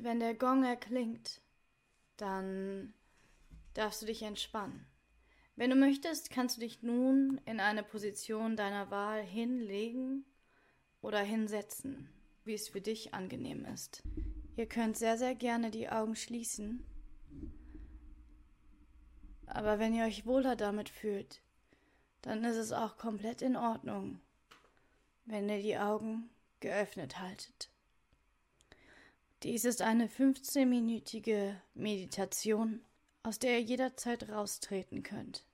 Wenn der Gong erklingt, dann darfst du dich entspannen. Wenn du möchtest, kannst du dich nun in eine Position deiner Wahl hinlegen oder hinsetzen, wie es für dich angenehm ist. Ihr könnt sehr, sehr gerne die Augen schließen. Aber wenn ihr euch wohler damit fühlt, dann ist es auch komplett in Ordnung, wenn ihr die Augen geöffnet haltet. Dies ist eine 15-minütige Meditation, aus der ihr jederzeit raustreten könnt.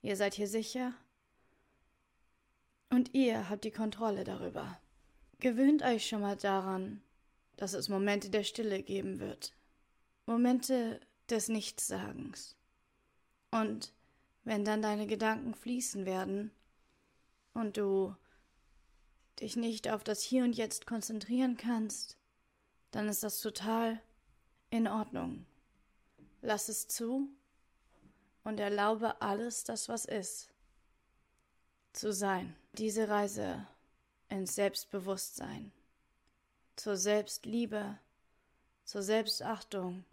Ihr seid hier sicher und ihr habt die Kontrolle darüber. Gewöhnt euch schon mal daran, dass es Momente der Stille geben wird. Momente des Nichtsagens. Und wenn dann deine Gedanken fließen werden und du dich nicht auf das Hier und Jetzt konzentrieren kannst, dann ist das total in Ordnung. Lass es zu und erlaube alles, das was ist, zu sein. Diese Reise ins Selbstbewusstsein, zur Selbstliebe, zur Selbstachtung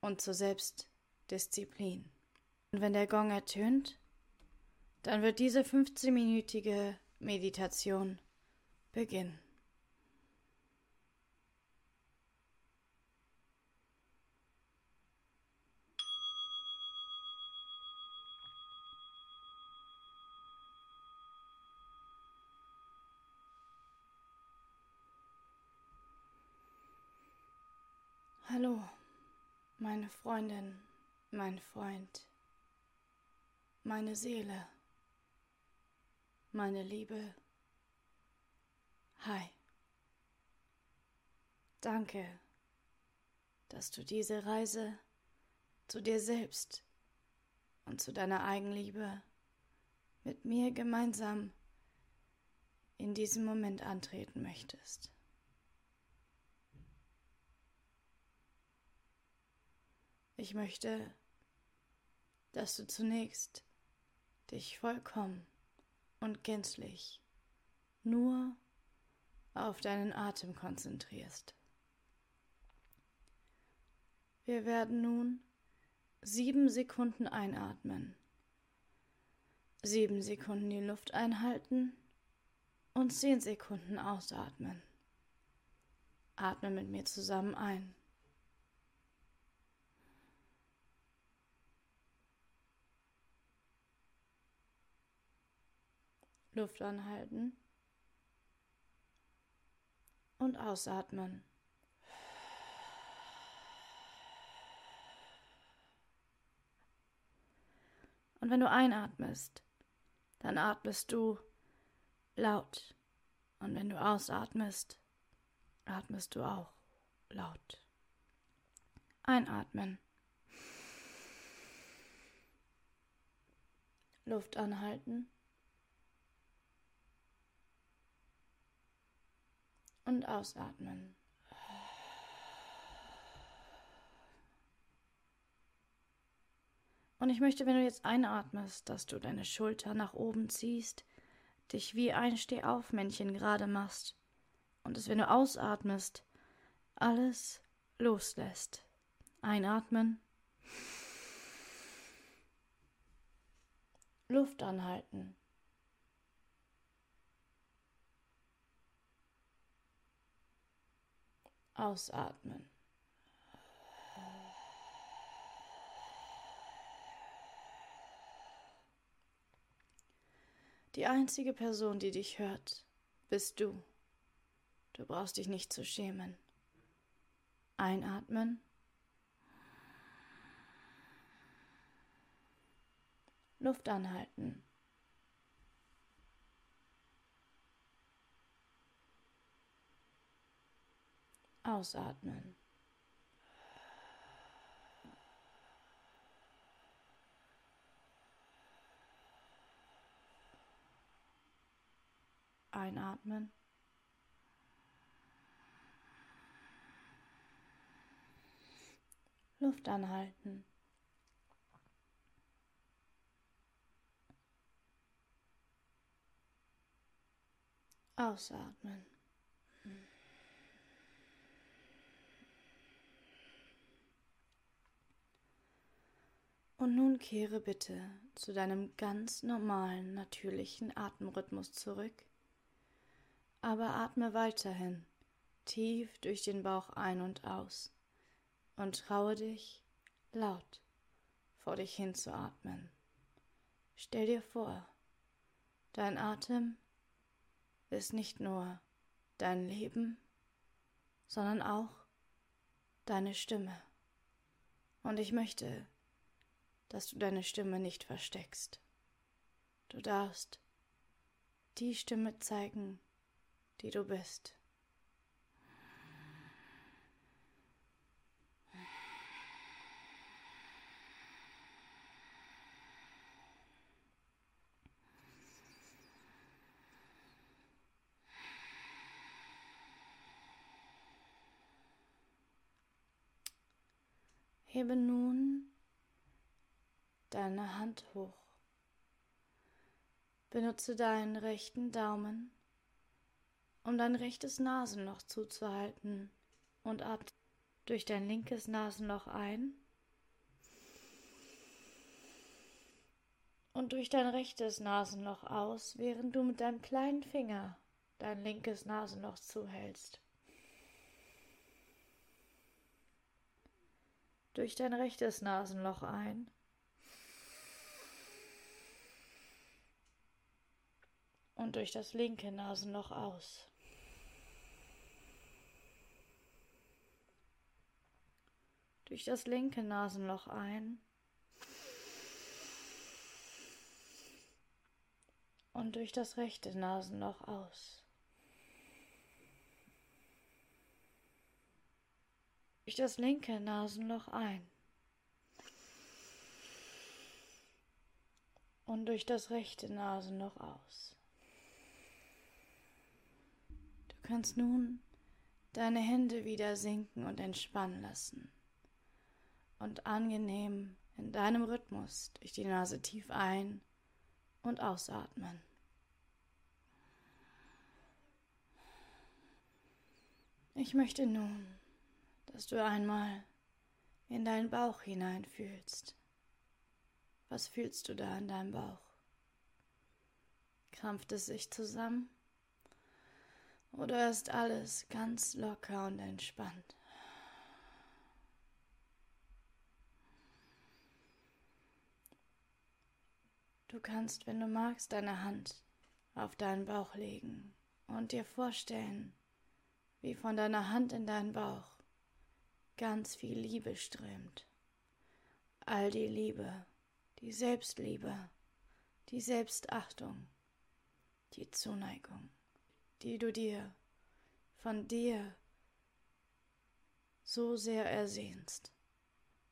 und zur Selbstdisziplin. Und wenn der Gong ertönt, dann wird diese 15-minütige Meditation beginnen. Hallo, meine Freundin, mein Freund meine Seele, meine Liebe. Hi. Danke, dass du diese Reise zu dir selbst und zu deiner Eigenliebe mit mir gemeinsam in diesem Moment antreten möchtest. Ich möchte, dass du zunächst dich vollkommen und gänzlich nur auf deinen Atem konzentrierst. Wir werden nun sieben Sekunden einatmen, sieben Sekunden die Luft einhalten und zehn Sekunden ausatmen. Atme mit mir zusammen ein. Luft anhalten und ausatmen. Und wenn du einatmest, dann atmest du laut. Und wenn du ausatmest, atmest du auch laut. Einatmen. Luft anhalten. Und ausatmen. Und ich möchte, wenn du jetzt einatmest, dass du deine Schulter nach oben ziehst, dich wie ein Stehaufmännchen gerade machst und es, wenn du ausatmest, alles loslässt. Einatmen. Luft anhalten. Ausatmen. Die einzige Person, die dich hört, bist du. Du brauchst dich nicht zu schämen. Einatmen. Luft anhalten. Ausatmen. Einatmen. Luft anhalten. Ausatmen. Und nun kehre bitte zu deinem ganz normalen, natürlichen Atemrhythmus zurück, aber atme weiterhin tief durch den Bauch ein und aus und traue dich, laut vor dich hin zu atmen. Stell dir vor, dein Atem ist nicht nur dein Leben, sondern auch deine Stimme. Und ich möchte, dass du deine Stimme nicht versteckst. Du darfst die Stimme zeigen, die du bist. Hebe nun deine Hand hoch. Benutze deinen rechten Daumen, um dein rechtes Nasenloch zuzuhalten und atme durch dein linkes Nasenloch ein und durch dein rechtes Nasenloch aus, während du mit deinem kleinen Finger dein linkes Nasenloch zuhältst. durch dein rechtes Nasenloch ein. Und durch das linke Nasenloch aus. Durch das linke Nasenloch ein. Und durch das rechte Nasenloch aus. durch das linke Nasenloch ein und durch das rechte Nasenloch aus. Du kannst nun deine Hände wieder sinken und entspannen lassen und angenehm in deinem Rhythmus durch die Nase tief ein und ausatmen. Ich möchte nun dass du einmal in deinen Bauch hineinfühlst. Was fühlst du da in deinem Bauch? Krampft es sich zusammen? Oder ist alles ganz locker und entspannt? Du kannst, wenn du magst, deine Hand auf deinen Bauch legen und dir vorstellen, wie von deiner Hand in deinen Bauch ganz viel Liebe strömt. All die Liebe, die Selbstliebe, die Selbstachtung, die Zuneigung, die du dir von dir so sehr ersehnst,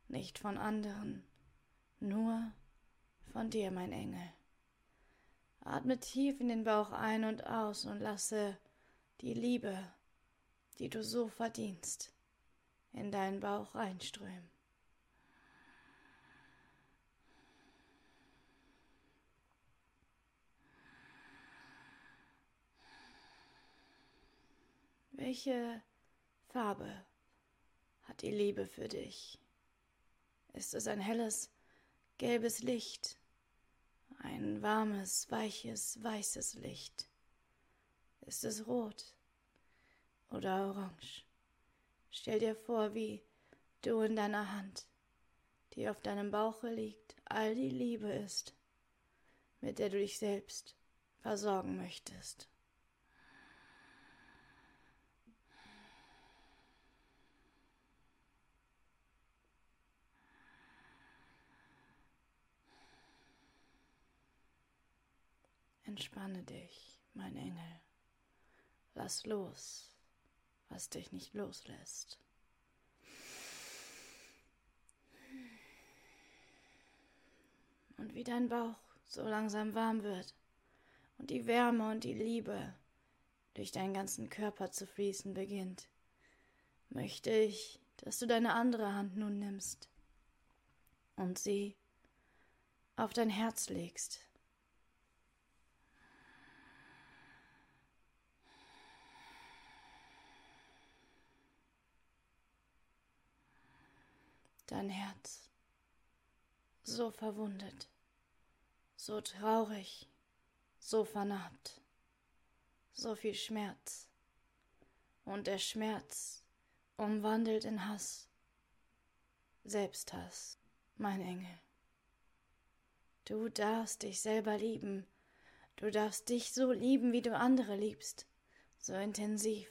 nicht von anderen, nur von dir, mein Engel. Atme tief in den Bauch ein und aus und lasse die Liebe, die du so verdienst, in deinen Bauch reinströmen. Welche Farbe hat die Liebe für dich? Ist es ein helles, gelbes Licht, ein warmes, weiches, weißes Licht? Ist es rot oder orange? Stell dir vor, wie du in deiner Hand, die auf deinem Bauche liegt, all die Liebe ist, mit der du dich selbst versorgen möchtest. Entspanne dich, mein Engel. Lass los was dich nicht loslässt. Und wie dein Bauch so langsam warm wird und die Wärme und die Liebe durch deinen ganzen Körper zu fließen beginnt, möchte ich, dass du deine andere Hand nun nimmst und sie auf dein Herz legst. Dein Herz. So verwundet, so traurig, so vernarbt, so viel Schmerz. Und der Schmerz umwandelt in Hass, Selbsthass, mein Engel. Du darfst dich selber lieben, du darfst dich so lieben, wie du andere liebst, so intensiv,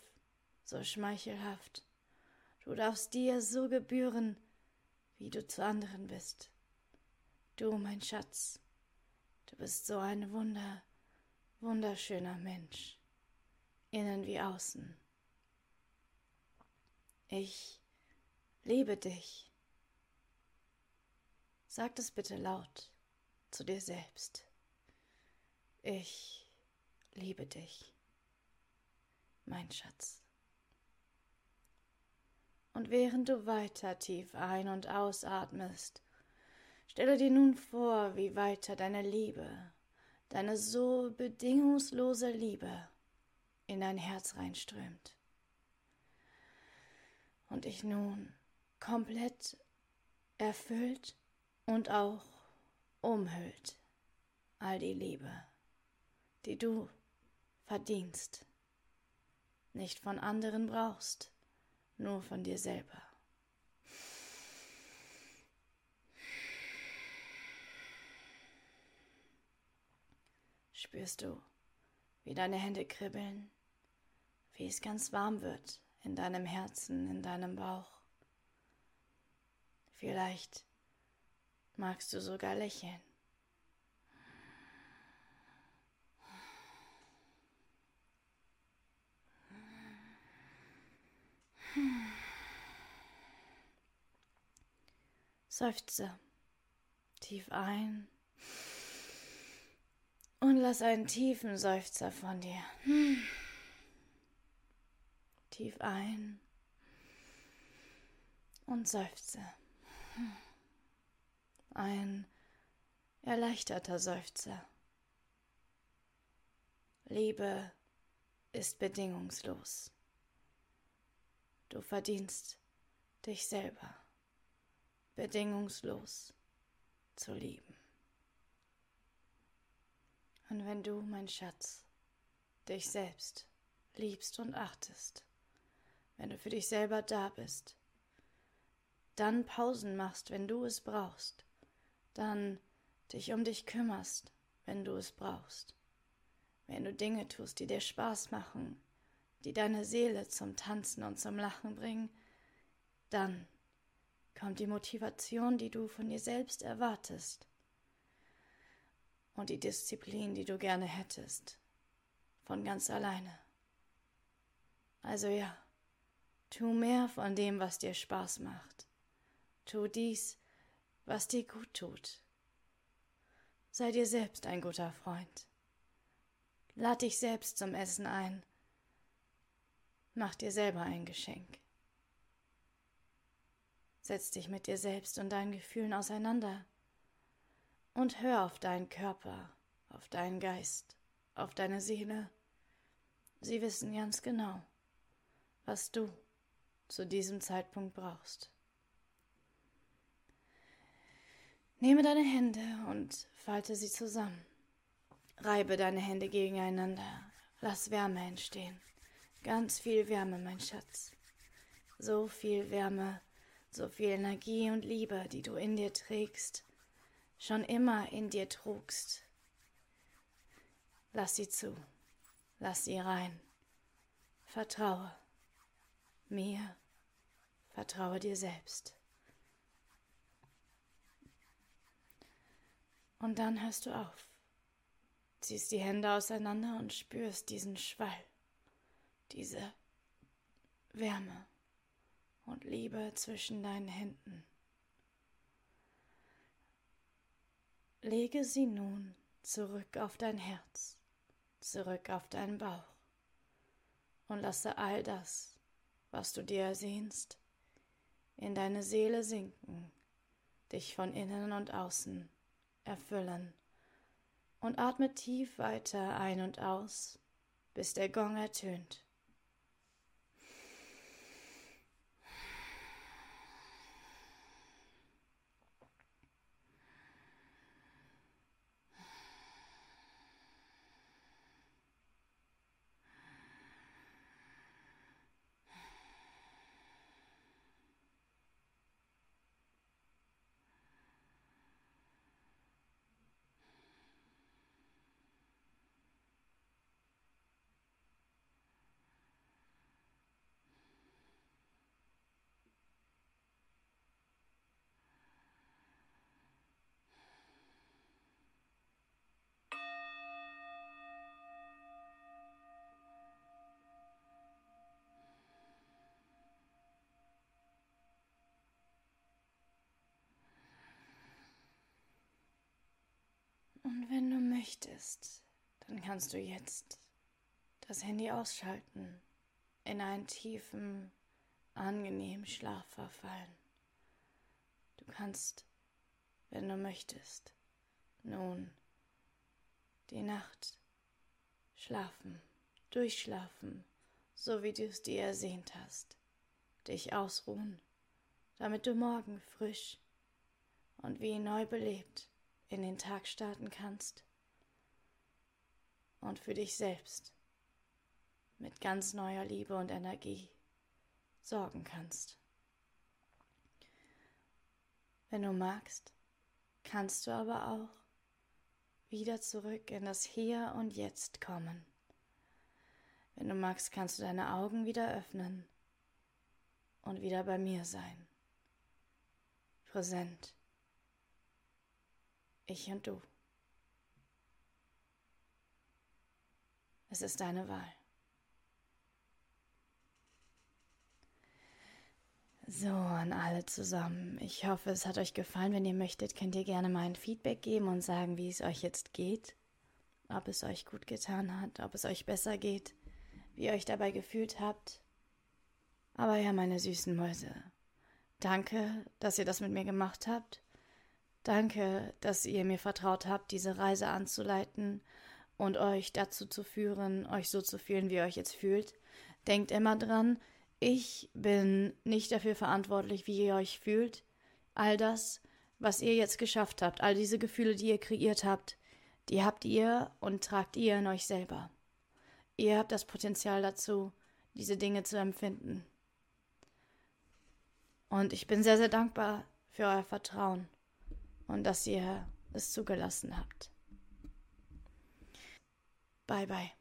so schmeichelhaft. Du darfst dir so gebühren, wie du zu anderen bist. Du, mein Schatz, du bist so ein wunder, wunderschöner Mensch, innen wie außen. Ich liebe dich. Sag es bitte laut zu dir selbst. Ich liebe dich, mein Schatz. Und während du weiter tief ein- und ausatmest, stelle dir nun vor, wie weiter deine Liebe, deine so bedingungslose Liebe in dein Herz reinströmt. Und dich nun komplett erfüllt und auch umhüllt all die Liebe, die du verdienst, nicht von anderen brauchst, nur von dir selber. Spürst du, wie deine Hände kribbeln, wie es ganz warm wird in deinem Herzen, in deinem Bauch. Vielleicht magst du sogar lächeln. Seufze tief ein und lass einen tiefen Seufzer von dir. Tief ein und seufze. Ein erleichterter Seufzer. Liebe ist bedingungslos. Du verdienst dich selber bedingungslos zu lieben. Und wenn du, mein Schatz, dich selbst liebst und achtest, wenn du für dich selber da bist, dann Pausen machst, wenn du es brauchst, dann dich um dich kümmerst, wenn du es brauchst, wenn du Dinge tust, die dir Spaß machen, die deine Seele zum Tanzen und zum Lachen bringen, dann kommt die Motivation, die du von dir selbst erwartest und die Disziplin, die du gerne hättest, von ganz alleine. Also ja, tu mehr von dem, was dir Spaß macht. Tu dies, was dir gut tut. Sei dir selbst ein guter Freund. Lad dich selbst zum Essen ein. Mach dir selber ein Geschenk. Setz dich mit dir selbst und deinen Gefühlen auseinander und hör auf deinen Körper, auf deinen Geist, auf deine Seele. Sie wissen ganz genau, was du zu diesem Zeitpunkt brauchst. Nehme deine Hände und falte sie zusammen. Reibe deine Hände gegeneinander. Lass Wärme entstehen. Ganz viel Wärme, mein Schatz. So viel Wärme, so viel Energie und Liebe, die du in dir trägst, schon immer in dir trugst. Lass sie zu, lass sie rein. Vertraue mir, vertraue dir selbst. Und dann hörst du auf, ziehst die Hände auseinander und spürst diesen Schwall, diese Wärme und Liebe zwischen deinen Händen. Lege sie nun zurück auf dein Herz, zurück auf deinen Bauch und lasse all das, was du dir ersehnst, in deine Seele sinken, dich von innen und außen erfüllen und atme tief weiter ein und aus, bis der Gong ertönt. Und wenn du möchtest, dann kannst du jetzt das Handy ausschalten, in einen tiefen, angenehmen Schlaf verfallen. Du kannst, wenn du möchtest, nun die Nacht schlafen, durchschlafen, so wie du es dir ersehnt hast, dich ausruhen, damit du morgen frisch und wie neu belebt in den Tag starten kannst und für dich selbst mit ganz neuer Liebe und Energie sorgen kannst. Wenn du magst, kannst du aber auch wieder zurück in das Hier und Jetzt kommen. Wenn du magst, kannst du deine Augen wieder öffnen und wieder bei mir sein. Präsent ich und du. Es ist deine Wahl. So, an alle zusammen. Ich hoffe, es hat euch gefallen. Wenn ihr möchtet, könnt ihr gerne mal ein Feedback geben und sagen, wie es euch jetzt geht. Ob es euch gut getan hat, ob es euch besser geht, wie ihr euch dabei gefühlt habt. Aber ja, meine süßen Mäuse. Danke, dass ihr das mit mir gemacht habt. Danke, dass ihr mir vertraut habt, diese Reise anzuleiten und euch dazu zu führen, euch so zu fühlen, wie ihr euch jetzt fühlt. Denkt immer dran, ich bin nicht dafür verantwortlich, wie ihr euch fühlt. All das, was ihr jetzt geschafft habt, all diese Gefühle, die ihr kreiert habt, die habt ihr und tragt ihr in euch selber. Ihr habt das Potenzial dazu, diese Dinge zu empfinden. Und ich bin sehr, sehr dankbar für euer Vertrauen und dass ihr es zugelassen habt. Bye bye.